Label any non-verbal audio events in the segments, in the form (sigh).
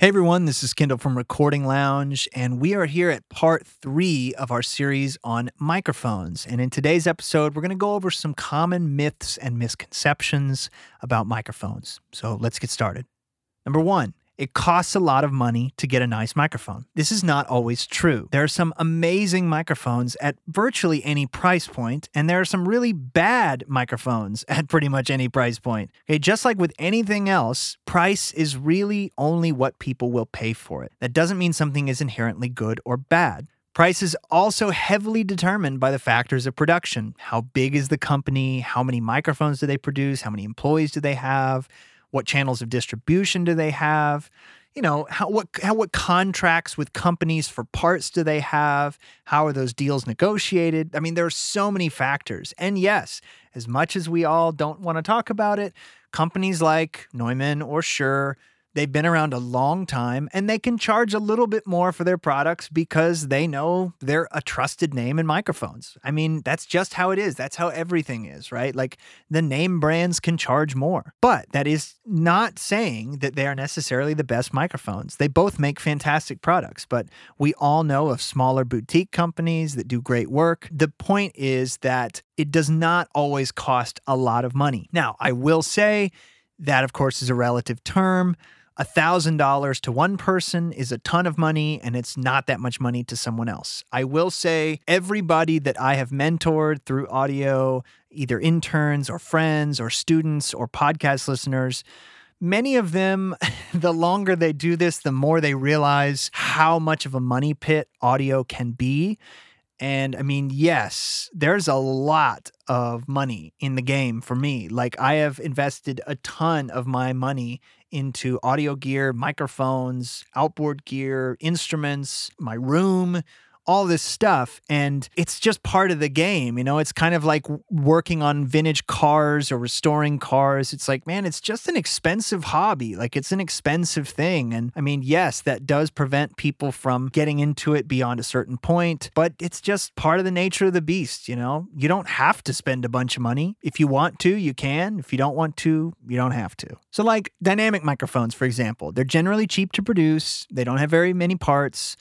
Hey everyone, this is Kendall from Recording Lounge, and we are here at part three of our series on microphones. And in today's episode, we're going to go over some common myths and misconceptions about microphones. So let's get started. Number one, it costs a lot of money to get a nice microphone. This is not always true. There are some amazing microphones at virtually any price point, and there are some really bad microphones at pretty much any price point. Okay, just like with anything else, price is really only what people will pay for it. That doesn't mean something is inherently good or bad. Price is also heavily determined by the factors of production. How big is the company? How many microphones do they produce? How many employees do they have? What channels of distribution do they have? You know, how what how what contracts with companies for parts do they have? How are those deals negotiated? I mean, there are so many factors. And yes, as much as we all don't want to talk about it, companies like Neumann or Shure They've been around a long time and they can charge a little bit more for their products because they know they're a trusted name in microphones. I mean, that's just how it is. That's how everything is, right? Like the name brands can charge more. But that is not saying that they are necessarily the best microphones. They both make fantastic products, but we all know of smaller boutique companies that do great work. The point is that it does not always cost a lot of money. Now, I will say that, of course, is a relative term. $1,000 to one person is a ton of money, and it's not that much money to someone else. I will say, everybody that I have mentored through audio, either interns or friends or students or podcast listeners, many of them, (laughs) the longer they do this, the more they realize how much of a money pit audio can be. And I mean, yes, there's a lot of money in the game for me. Like, I have invested a ton of my money into audio gear, microphones, outboard gear, instruments, my room, all this stuff and it's just part of the game you know? It's kind of like working on vintage cars or restoring cars. It's like man it's just an expensive hobby. Like it's an expensive thing and i mean yes that does prevent people from getting into it beyond a certain point but it's just part of the nature of the beast you know? You don't have to spend a bunch of money. If you want to you can. If you don't want to you don't have to. So like dynamic microphones for example they're generally cheap to produce. They don't have very many parts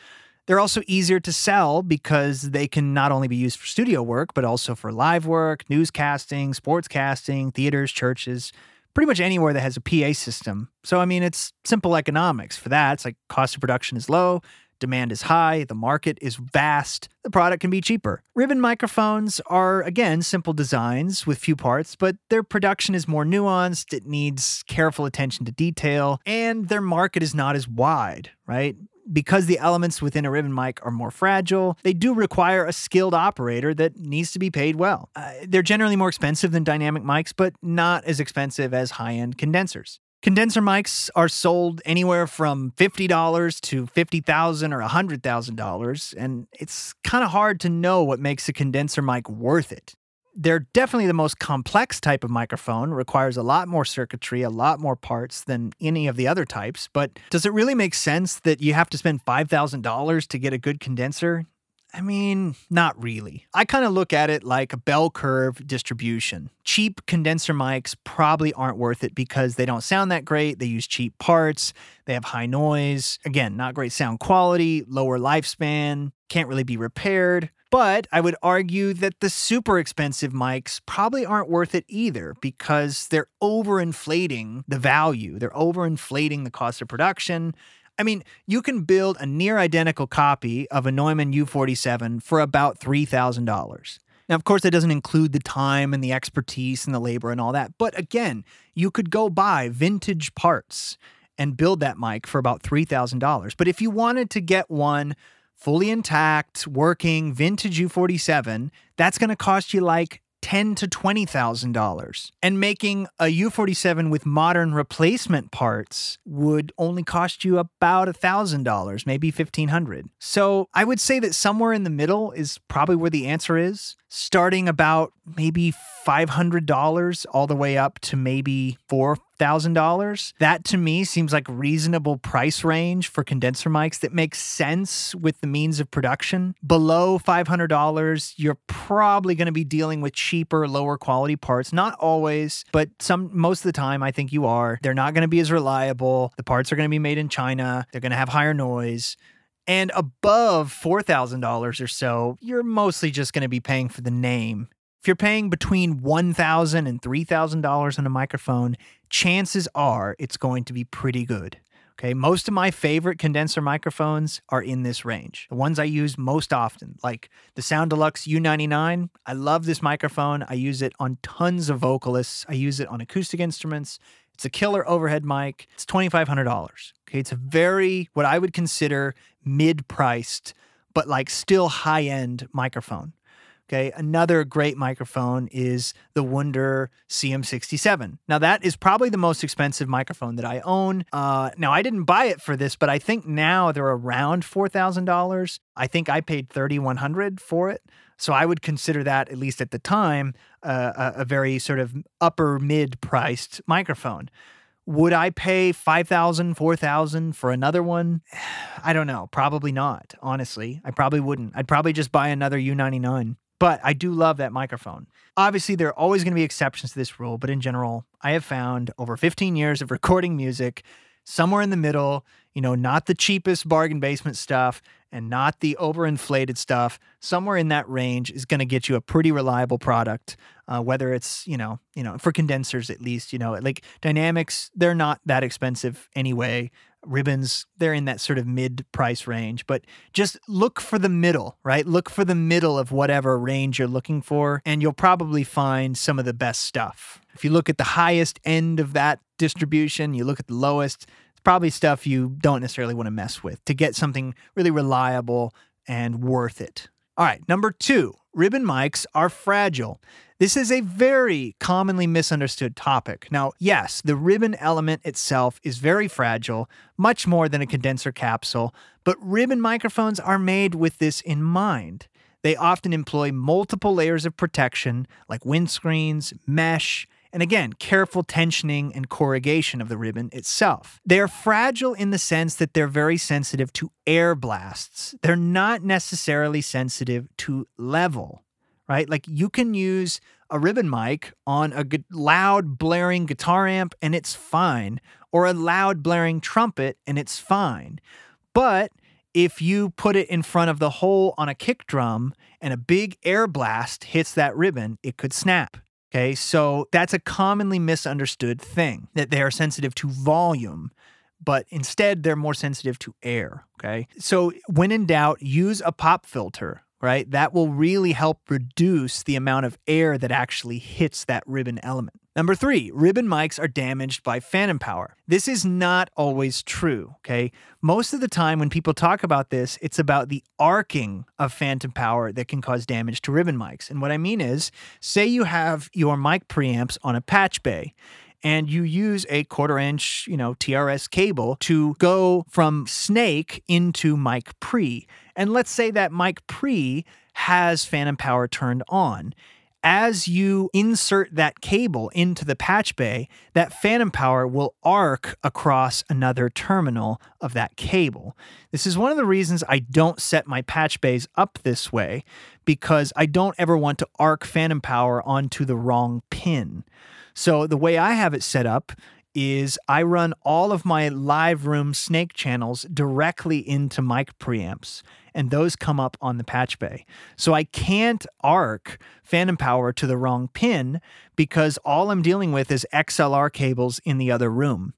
they're also easier to sell because they can not only be used for studio work, but also for live work, newscasting, sportscasting, theaters, churches, pretty much anywhere that has a PA system. So, I mean, it's simple economics for that. It's like cost of production is low, demand is high, the market is vast, the product can be cheaper. Ribbon microphones are, again, simple designs with few parts, but their production is more nuanced, it needs careful attention to detail, and their market is not as wide, right? Because the elements within a ribbon mic are more fragile, they do require a skilled operator that needs to be paid well. Uh, they're generally more expensive than dynamic mics, but not as expensive as high end condensers. Condenser mics are sold anywhere from $50 to $50,000 or $100,000, and it's kind of hard to know what makes a condenser mic worth it they're definitely the most complex type of microphone, requires a lot more circuitry, a lot more parts than any of the other types. But does it really make sense that you have to spend $5,000 to get a good condenser? I mean, not really. I kind of look at it like a bell curve distribution. Cheap condenser mics probably aren't worth it because they don't sound that great. They use cheap parts, they have high noise. Again, not great sound quality, lower lifespan, can't really be repaired. But I would argue that the super expensive mics probably aren't worth it either because they're overinflating the value. They're overinflating the cost of production. I mean, you can build a near identical copy of a Neumann U47 for about $3,000. Now, of course, that doesn't include the time and the expertise and the labor and all that. But again, you could go buy vintage parts and build that mic for about $3,000. But if you wanted to get one fully intact, working vintage U47, that's going to cost you like ten to twenty thousand dollars, and making a U47 with modern replacement parts would only cost you about thousand dollars, maybe fifteen hundred. So I would say that somewhere in the middle is probably where the answer is. Starting about maybe $500 all the way up to maybe $4,000. That to me seems like reasonable price range for condenser mics that makes sense with the means of production. Below $500, you're probably going to be dealing with cheaper, lower quality parts. Not always, but some most of the time I think you are. They're not going to be as reliable. The parts are going to be made in China. They're going to have higher noise. And above $4,000 or so, you're mostly just going to be paying for the name. If you're paying between $1,000 and $3,000 on a microphone, chances are it's going to be pretty good. Okay, most of my favorite condenser microphones are in this range. The ones I use most often, like the Soundelux U99. I love this microphone. I use it on tons of vocalists. I use it on acoustic instruments. It's a killer overhead mic. It's $2,500. Okay. It's a very, what I would consider mid priced, but like still high end microphone. Okay. Another great microphone is the Wunder CM67. Now, that is probably the most expensive microphone that I own. Uh, now, I didn't buy it for this, but I think now they're around $4,000. I think I paid $3,100 for it. So I would consider that, at least at the time, uh, a, a very sort of upper mid priced microphone. Would I pay 5000 4000 for another one? (sighs) I don't know. Probably not, honestly. I probably wouldn't. I'd probably just buy another U99. But I do love that microphone. Obviously, there are always going to be exceptions to this rule, but in general, I have found over 15 years of recording music somewhere in the middle, you know, not the cheapest bargain basement stuff and not the overinflated stuff. Somewhere in that range is going to get you a pretty reliable product. Uh, whether it's you know, you know, for condensers at least, you know, like dynamics, they're not that expensive anyway. Ribbons, they're in that sort of mid price range, but just look for the middle, right? Look for the middle of whatever range you're looking for, and you'll probably find some of the best stuff. If you look at the highest end of that distribution, you look at the lowest, probably stuff you don't necessarily want to mess with to get something really reliable and worth it. All right, number two, ribbon mics are fragile. This is a very commonly misunderstood topic. Now, yes, the ribbon element itself is very fragile, much more than a condenser capsule, but ribbon microphones are made with this in mind. They often employ multiple layers of protection, like windscreens, mesh, and again, careful tensioning and corrugation of the ribbon itself. They are fragile in the sense that they're very sensitive to air blasts. They're not necessarily sensitive to level, right? Like you can use a ribbon mic on a loud blaring guitar amp and it's fine, or a loud blaring trumpet and it's fine. But if you put it in front of the hole on a kick drum and a big air blast hits that ribbon, it could snap. Okay, so that's a commonly misunderstood thing that they are sensitive to volume, but instead they're more sensitive to air. Okay, so when in doubt, use a pop filter right? That will really help reduce the amount of air that actually hits that ribbon element. Number three, ribbon mics are damaged by phantom power. This is not always true, okay? Most of the time when people talk about this, it's about the arcing of phantom power that can cause damage to ribbon mics. And what I mean is, say you have your mic preamps on a patch bay and you use a quarter inch, you know, TRS cable to go from snake into mic pre. And let's say that mic pre has phantom power turned on. As you insert that cable into the patch bay, that phantom power will arc across another terminal of that cable. This is one of the reasons I don't set my patch bays up this way because I don't ever want to arc phantom power onto the wrong pin. So the way I have it set up is I run all of my live room snake channels directly into mic preamps, and those come up on the patch bay. So I can't arc phantom power to the wrong pin because all I'm dealing with is XLR cables in the other room.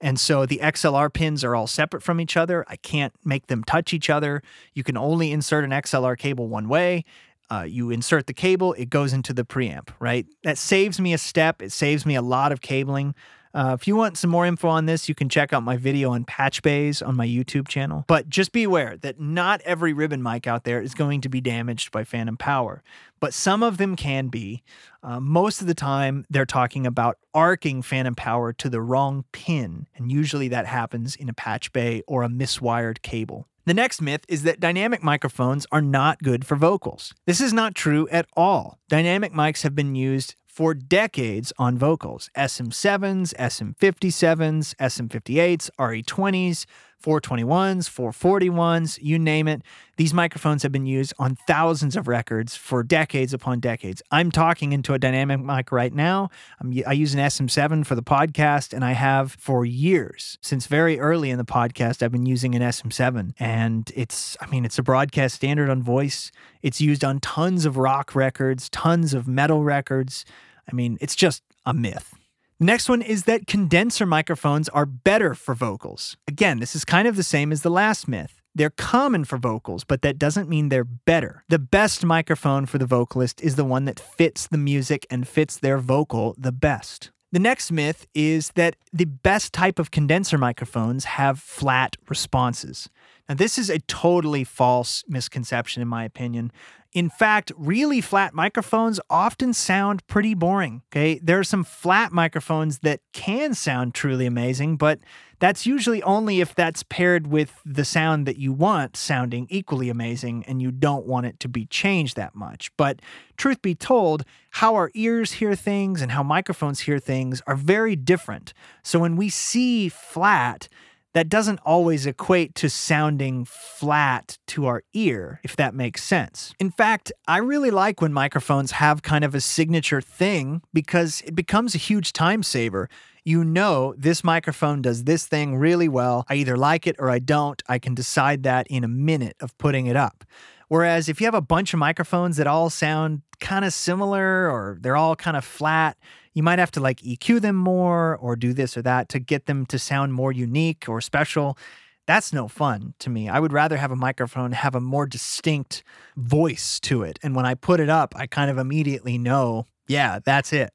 And so the XLR pins are all separate from each other. I can't make them touch each other. You can only insert an XLR cable one way. Uh, you insert the cable, it goes into the preamp, right? That saves me a step. It saves me a lot of cabling. Uh, if you want some more info on this, you can check out my video on patch bays on my YouTube channel. But just be aware that not every ribbon mic out there is going to be damaged by phantom power, but some of them can be. Uh, most of the time, they're talking about arcing phantom power to the wrong pin, and usually that happens in a patch bay or a miswired cable. The next myth is that dynamic microphones are not good for vocals. This is not true at all. Dynamic mics have been used for decades on vocals. SM7s, SM57s, SM58s, RE20s, 421s, 441s, you name it. These microphones have been used on thousands of records for decades upon decades. I'm talking into a dynamic mic right now. I'm, i use an SM7 for the podcast, and I have for years. Since very early in the podcast, I've been using an SM7. And it's, I mean, it's a broadcast standard on voice. It's used on tons of rock records, tons of metal records. I mean, it's just a myth. Next one is that condenser microphones are better for vocals. Again, this is kind of the same as the last myth. They're common for vocals, but that doesn't mean they're better. The best microphone for the vocalist is the one that fits the music and fits their vocal the best. The next myth is that the best type of condenser microphones have flat responses. Now, this is a totally false misconception, in my opinion. In fact, really flat microphones often sound pretty boring. Okay. There are some flat microphones that can sound truly amazing, but that's usually only if that's paired with the sound that you want sounding equally amazing and you don't want it to be changed that much. But truth be told, how our ears hear things and how microphones hear things are very different. So when we see flat, that doesn't always equate to sounding flat to our ear, if that makes sense. In fact, I really like when microphones have kind of a signature thing because it becomes a huge time saver. You know, this microphone does this thing really well. I either like it or I don't. I can decide that in a minute of putting it up. Whereas if you have a bunch of microphones that all sound kind of similar or they're all kind of flat, you might have to like EQ them more or do this or that to get them to sound more unique or special. That's no fun to me. I would rather have a microphone have a more distinct voice to it. And when I put it up, I kind of immediately know, yeah, that's it.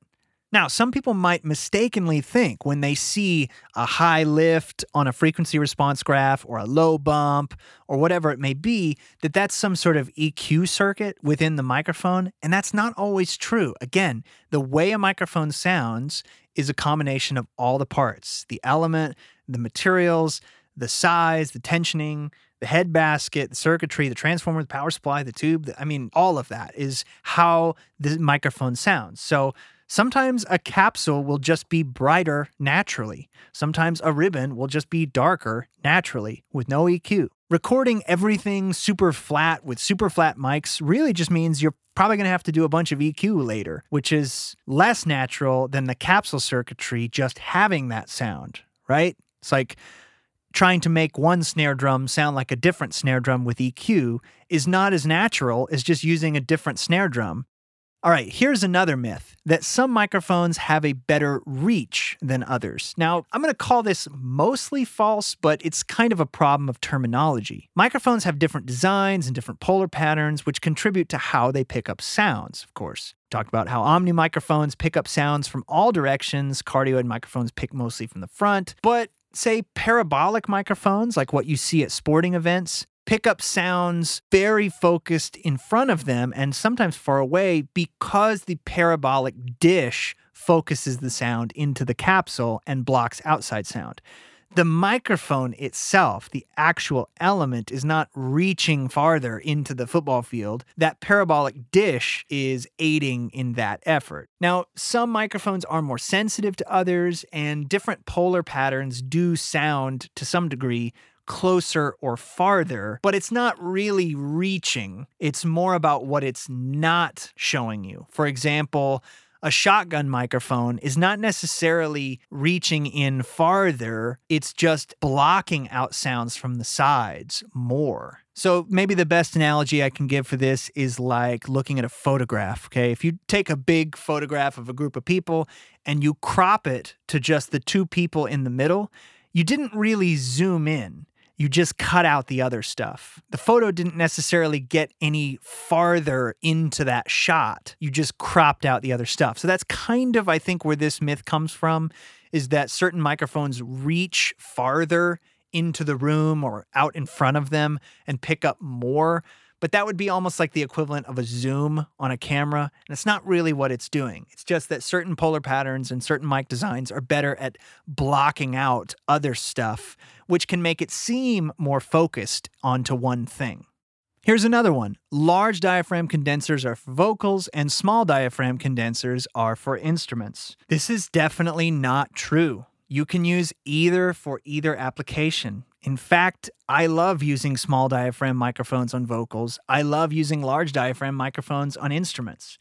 Now, some people might mistakenly think when they see a high lift on a frequency response graph or a low bump or whatever it may be, that that's some sort of EQ circuit within the microphone. And that's not always true. Again, the way a microphone sounds is a combination of all the parts the element, the materials, the size, the tensioning, the head basket, the circuitry, the transformer, the power supply, the tube. I mean, all of that is how the microphone sounds. So, Sometimes a capsule will just be brighter naturally. Sometimes a ribbon will just be darker naturally with no EQ. Recording everything super flat with super flat mics really just means you're probably going to have to do a bunch of EQ later, which is less natural than the capsule circuitry just having that sound, right? It's like trying to make one snare drum sound like a different snare drum with EQ is not as natural as just using a different snare drum. All right, here's another myth that some microphones have a better reach than others. Now, I'm going to call this mostly false, but it's kind of a problem of terminology. Microphones have different designs and different polar patterns, which contribute to how they pick up sounds, of course. Talked about how Omni microphones pick up sounds from all directions, cardioid microphones pick mostly from the front, but say parabolic microphones, like what you see at sporting events, pick up sounds very focused in front of them and sometimes far away because the parabolic dish focuses the sound into the capsule and blocks outside sound. The microphone itself, the actual element, is not reaching farther into the football field. That parabolic dish is aiding in that effort. Now, some microphones are more sensitive to others, and different polar patterns do sound to some degree closer or farther, but it's not really reaching. It's more about what it's not showing you. For example, a shotgun microphone is not necessarily reaching in farther, it's just blocking out sounds from the sides more. So, maybe the best analogy I can give for this is like looking at a photograph. Okay. If you take a big photograph of a group of people and you crop it to just the two people in the middle, you didn't really zoom in you just cut out the other stuff. The photo didn't necessarily get any farther into that shot. You just cropped out the other stuff. So that's kind of, I think, where this myth comes from is that certain microphones reach farther into the room or out in front of them and pick up more. But that would be almost like the equivalent of a zoom on a camera. And it's not really what it's doing. It's just that certain polar patterns and certain mic designs are better at blocking out other stuff, which can make it seem more focused onto one thing. Here's another one. Large diaphragm condensers are for vocals, and small diaphragm condensers are for instruments. This is definitely not true. You can use either for either application. In fact, I love using small diaphragm microphones on vocals. I love using large diaphragm microphones on instruments.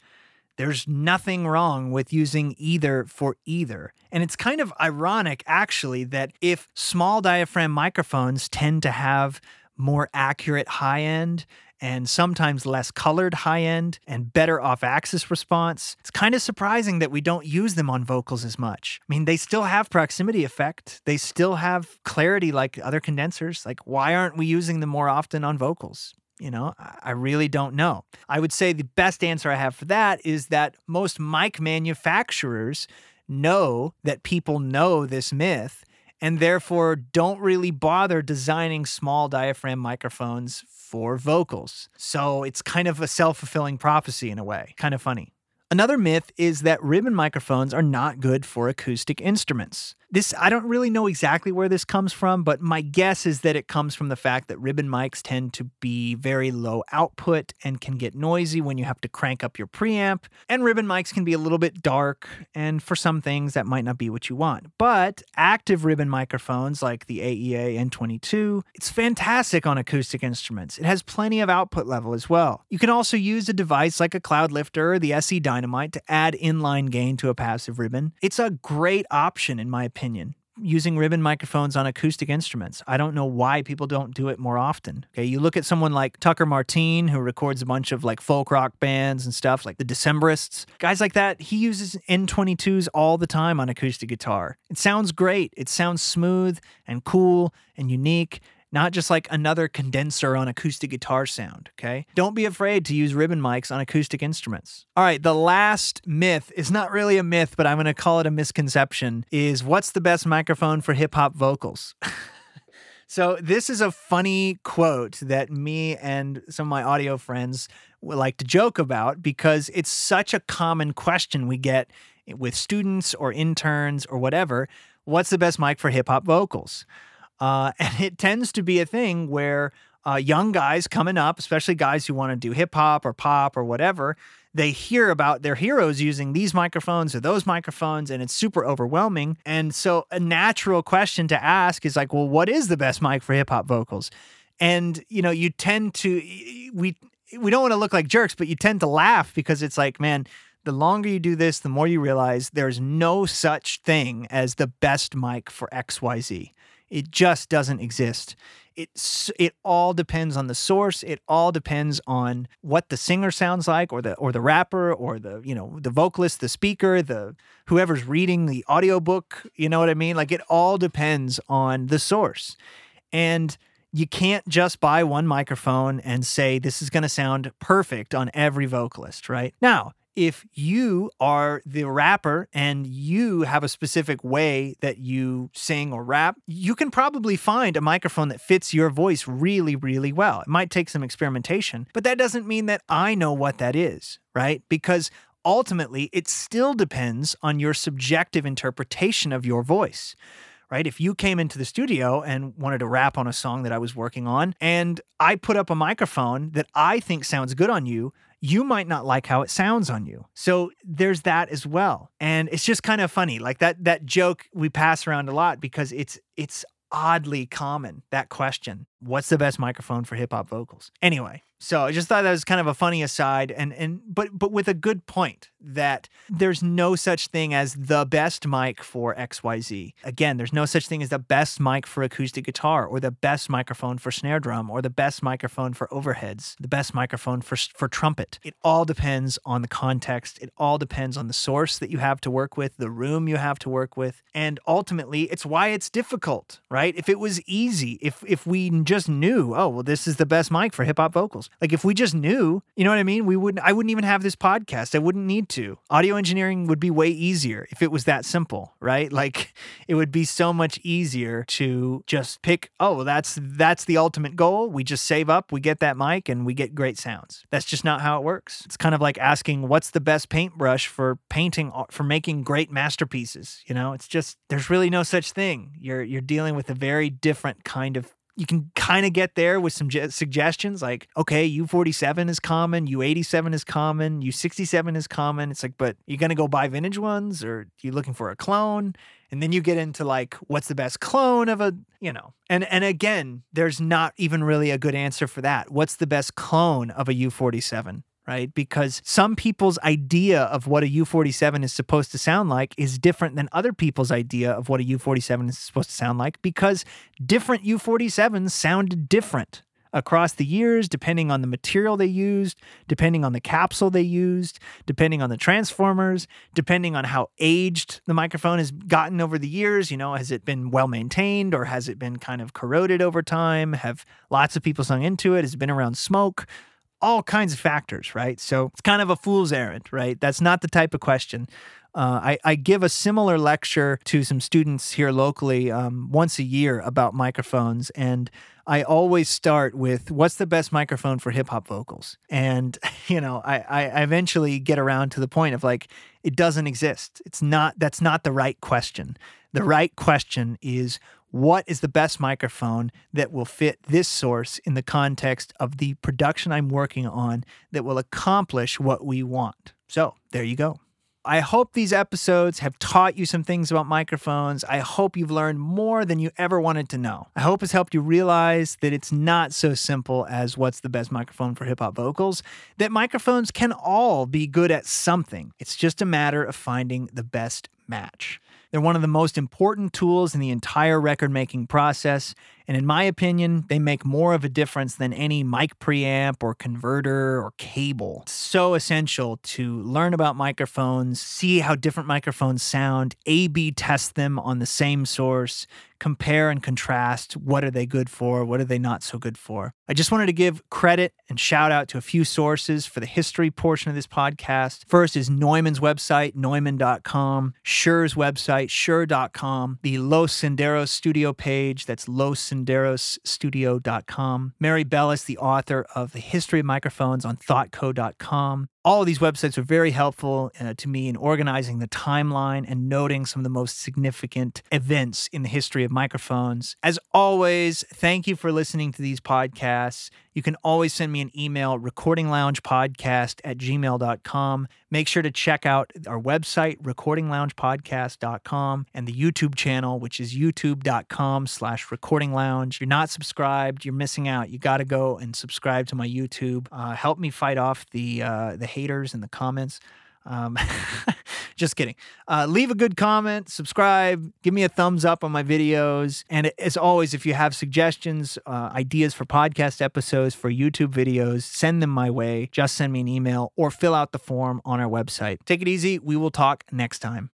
There's nothing wrong with using either for either. And it's kind of ironic, actually, that if small diaphragm microphones tend to have more accurate high end and sometimes less colored high end and better off axis response. It's kind of surprising that we don't use them on vocals as much. I mean, they still have proximity effect, they still have clarity like other condensers. Like, why aren't we using them more often on vocals? You know, I really don't know. I would say the best answer I have for that is that most mic manufacturers know that people know this myth and therefore don't really bother designing small diaphragm microphones for vocals. So it's kind of a self fulfilling prophecy in a way. Kind of funny. Another myth is that ribbon microphones are not good for acoustic instruments. This I don't really know exactly where this comes from, but my guess is that it comes from the fact that ribbon mics tend to be very low output and can get noisy when you have to crank up your preamp, and ribbon mics can be a little bit dark and for some things that might not be what you want. But active ribbon microphones like the AEA N22, it's fantastic on acoustic instruments. It has plenty of output level as well. You can also use a device like a Cloudlifter or the SE Dynamite to add inline gain to a passive ribbon. It's a great option in my opinion opinion using ribbon microphones on acoustic instruments. I don't know why people don't do it more often. Okay, you look at someone like Tucker Martine who records a bunch of like folk rock bands and stuff like the Decemberists. Guys like that, he uses N22s all the time on acoustic guitar. It sounds great. It sounds smooth and cool and unique not just like another condenser on acoustic guitar sound, okay? Don't be afraid to use ribbon mics on acoustic instruments. All right, the last myth is not really a myth, but I'm going to call it a misconception is what's the best microphone for hip hop vocals? (laughs) so, this is a funny quote that me and some of my audio friends like to joke about because it's such a common question we get with students or interns or whatever. What's the best mic for hip hop vocals? Uh, (laughs) and it tends to be a thing where uh, young guys coming up, especially guys who want to do hip hop or pop or whatever, they hear about their heroes using these microphones or those microphones, and it's super overwhelming. And so, a natural question to ask is like, well, what is the best mic for hip hop vocals? And you know, you tend to we we don't want to look like jerks, but you tend to laugh because it's like, man, the longer you do this, the more you realize there's no such thing as the best mic for XYZ. It just doesn't exist. It it all depends on the source. It all depends on what the singer sounds like, or the or the rapper, or the you know the vocalist, the speaker, the whoever's reading the audiobook. You know what I mean? Like it all depends on the source, and you can't just buy one microphone and say this is going to sound perfect on every vocalist, right? Now, if you are the rapper and you have a specific way that you sing or rap, you can probably find a microphone that fits your voice really, really well. It might take some experimentation, but that doesn't mean that I know what that is, right? Because ultimately, it still depends on your subjective interpretation of your voice right? If you came into the studio and wanted to rap on a song that I was working on, and I put up a microphone that I think sounds good on you, you might not like how it sounds on you. So there's that as well. And it's just kind of funny. Like that that joke we pass around a lot because it's it's oddly common that question. What's the best microphone for hip hop vocals? Anyway, so I just thought that was kind of a funny aside and and but but with a good point that there's no such thing as the best mic for XYZ. Again, there's no such thing as the best mic for acoustic guitar or the best microphone for snare drum or the best microphone for overheads, the best microphone for for trumpet. It all depends on the context. It all depends on the source that you have to work with, the room you have to work with, and ultimately it's why it's difficult, right? If it was easy, if if we just knew, oh, well, this is the best mic for hip hop vocals. Like if we just knew, you know what I mean? We wouldn't I wouldn't even have this podcast. I wouldn't need to. Audio engineering would be way easier if it was that simple, right? (laughs) Like it would be so much easier to just pick, oh, that's that's the ultimate goal. We just save up, we get that mic and we get great sounds. That's just not how it works. It's kind of like asking what's the best paintbrush for painting uh, for making great masterpieces, you know? It's just there's really no such thing. You're you're dealing with a very different kind of you can kind of get there with some suggestions like okay u47 is common u87 is common u67 is common. It's like but you're going to go buy vintage ones or you're looking for a clone? And then you get into like what's the best clone of a you know. And and again there's not even really a good answer for that. What's the best clone of a u47 right? Because some people's idea of what a U 47 is supposed to sound like is different than other people's idea of what a U 47 is supposed to sound like because different U 47s sound different across the years, depending on the material they used, depending on the capsule they used, depending on the transformers, depending on how aged the microphone has gotten over the years. You know, has it been well maintained or has it been kind of corroded over time? Have lots of people sung into it? Has it been around smoke? All kinds of factors, right? So it's kind of a fool's errand, right? That's not the type of question. Uh, I, I, give a similar lecture to some students here locally um, once a year about microphones. And I always start with what's the best microphone for hip hop vocals? And, (laughs) you know, I, I eventually get around to the point of like, it doesn't exist. It's not, that's not the right question. The right question is what is the best microphone that will fit this source in the context of the production I'm working on that will accomplish what we want. So there you go. I hope these episodes have taught you some things about microphones. I hope you've learned more than you ever wanted to know. I hope it's helped you realize that it's not so simple as what's the best microphone for hip hop vocals, that microphones can all be good at something. It's just a matter of finding the best match. They're one of the most important tools in the entire record making process, and in my opinion, they make more of a difference than any mic preamp or converter or cable. It's so essential to learn about microphones, see how different microphones sound, A B test them on the same source, compare and contrast what are they good for, what are they not so good for. I just wanted to give credit and shout out to a few sources for the history portion of this podcast. First is Neumann's website, neumann.com, Shure's website, shure.com, the Los Senderos studio page, that's lossenderosstudio.com, Mary Bellis, the author of The History of Microphones on thoughtco.com, all of these websites were very helpful uh, to me in organizing the timeline and noting some of the most significant events in the history of microphones. As always, thank you for listening to these podcasts. You can always send me an email, recordingloungepodcast at gmail.com. Make sure to check out our website, recordingloungepodcast.com, and the YouTube channel, which is youtube.com slash recordinglounge. You're not subscribed, you're missing out. You got to go and subscribe to my YouTube. Uh, help me fight off the, uh, the haters in the comments. Um, (laughs) just kidding. Uh, leave a good comment, subscribe, give me a thumbs up on my videos. And as always, if you have suggestions, uh, ideas for podcast episodes, for YouTube videos, send them my way. Just send me an email or fill out the form on our website. Take it easy. We will talk next time.